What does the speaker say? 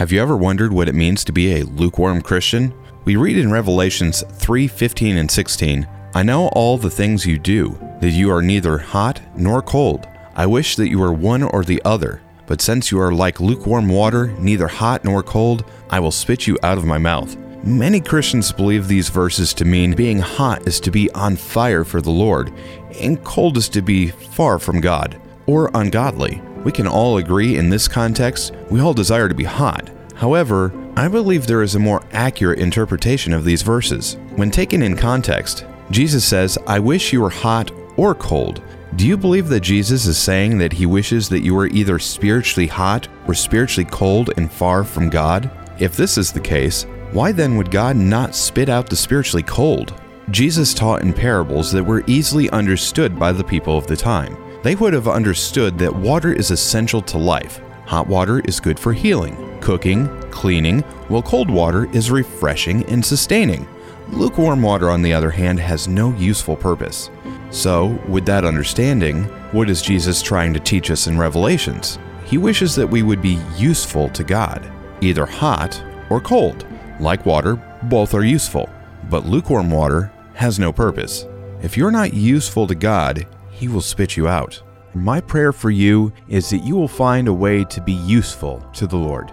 Have you ever wondered what it means to be a lukewarm Christian? We read in Revelations 3 15 and 16, I know all the things you do, that you are neither hot nor cold. I wish that you were one or the other. But since you are like lukewarm water, neither hot nor cold, I will spit you out of my mouth. Many Christians believe these verses to mean being hot is to be on fire for the Lord, and cold is to be far from God, or ungodly. We can all agree in this context, we all desire to be hot. However, I believe there is a more accurate interpretation of these verses. When taken in context, Jesus says, I wish you were hot or cold. Do you believe that Jesus is saying that he wishes that you were either spiritually hot or spiritually cold and far from God? If this is the case, why then would God not spit out the spiritually cold? Jesus taught in parables that were easily understood by the people of the time. They would have understood that water is essential to life. Hot water is good for healing, cooking, cleaning, while cold water is refreshing and sustaining. Lukewarm water, on the other hand, has no useful purpose. So, with that understanding, what is Jesus trying to teach us in Revelations? He wishes that we would be useful to God, either hot or cold. Like water, both are useful, but lukewarm water has no purpose. If you're not useful to God, He will spit you out. My prayer for you is that you will find a way to be useful to the Lord.